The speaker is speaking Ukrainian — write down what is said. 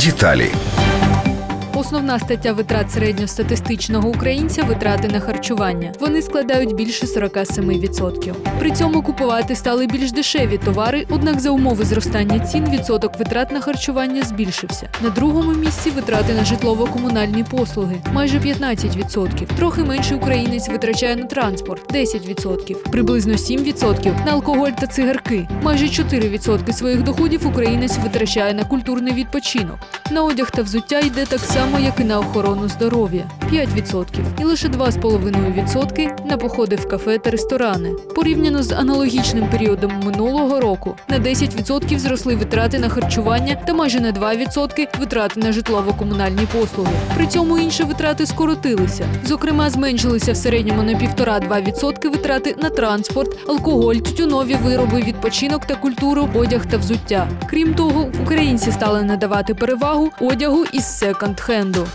Деталі. Основна стаття витрат середньостатистичного українця витрати на харчування. Вони складають більше 47%. При цьому купувати стали більш дешеві товари, однак за умови зростання цін відсоток витрат на харчування збільшився. На другому місці витрати на житлово-комунальні послуги майже 15%. Трохи менше українець витрачає на транспорт 10%, приблизно 7% на алкоголь та цигарки. Майже 4% своїх доходів українець витрачає на культурний відпочинок. На одяг та взуття йде так само, як і на охорону здоров'я 5%. І лише 2,5% на походи в кафе та ресторани. Порівняно з аналогічним періодом минулого року на 10% зросли витрати на харчування та майже на 2% витрати на житлово-комунальні послуги. При цьому інші витрати скоротилися. Зокрема, зменшилися в середньому на 1,5-2% витрати на транспорт, алкоголь, тютюнові вироби, відпочинок та культуру, одяг та взуття. Крім того, українці стали надавати перевагу одягу із секонд-хенду.